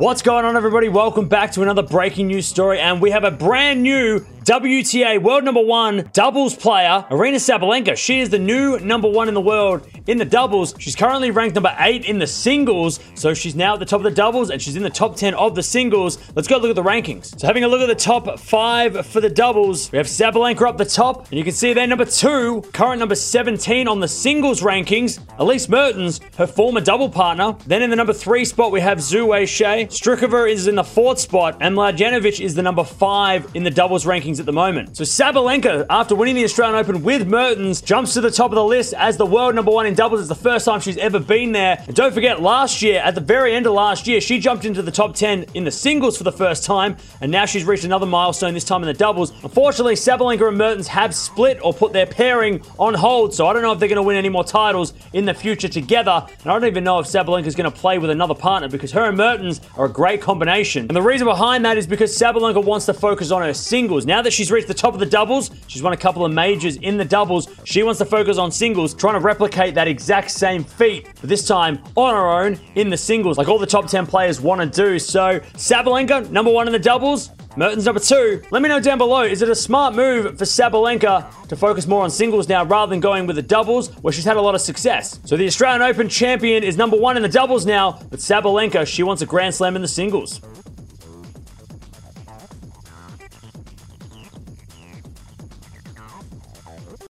What's going on, everybody? Welcome back to another breaking news story, and we have a brand new WTA world number one doubles player, Aryna Sabalenka. She is the new number one in the world in the doubles. She's currently ranked number eight in the singles, so she's now at the top of the doubles, and she's in the top 10 of the singles. Let's go look at the rankings. So, having a look at the top five for the doubles, we have Sabalenka up the top, and you can see they're number two, current number 17 on the singles rankings. Elise Mertens, her former double partner. Then in the number three spot, we have Su-wei Hsieh. Strycova is in the fourth spot, and Mladenovic is the number five in the doubles rankings at the moment. So Sabalenka, after winning the Australian Open with Mertens, jumps to the top of the list as the world number one in doubles. It's the first time she's ever been there. And don't forget, last year, at the very end of last year, she jumped into the top 10 in the singles for the first time, and now she's reached another milestone, this time in the doubles. Unfortunately, Sabalenka and Mertens have split or put their pairing on hold, so I don't know if they're going to win any more titles in the future together. And I don't even know if Sabalenka is going to play with another partner because her and Mertens are a great combination. And the reason behind that is because Sabalenka wants to focus on her singles. Now that she's reached the top of the doubles, she's won a couple of majors in the doubles. She wants to focus on singles, trying to replicate that exact same feat, but this time on her own in the singles, like all the top 10 players want to do. So, Sabalenka, number one in the doubles, Mertens number two. Let me know down below, is it a smart move for Sabalenka to focus more on singles now rather than going with the doubles where she's had a lot of success? So the Australian Open champion is number one in the doubles now, but Sabalenka, she wants a Grand Slam in the singles.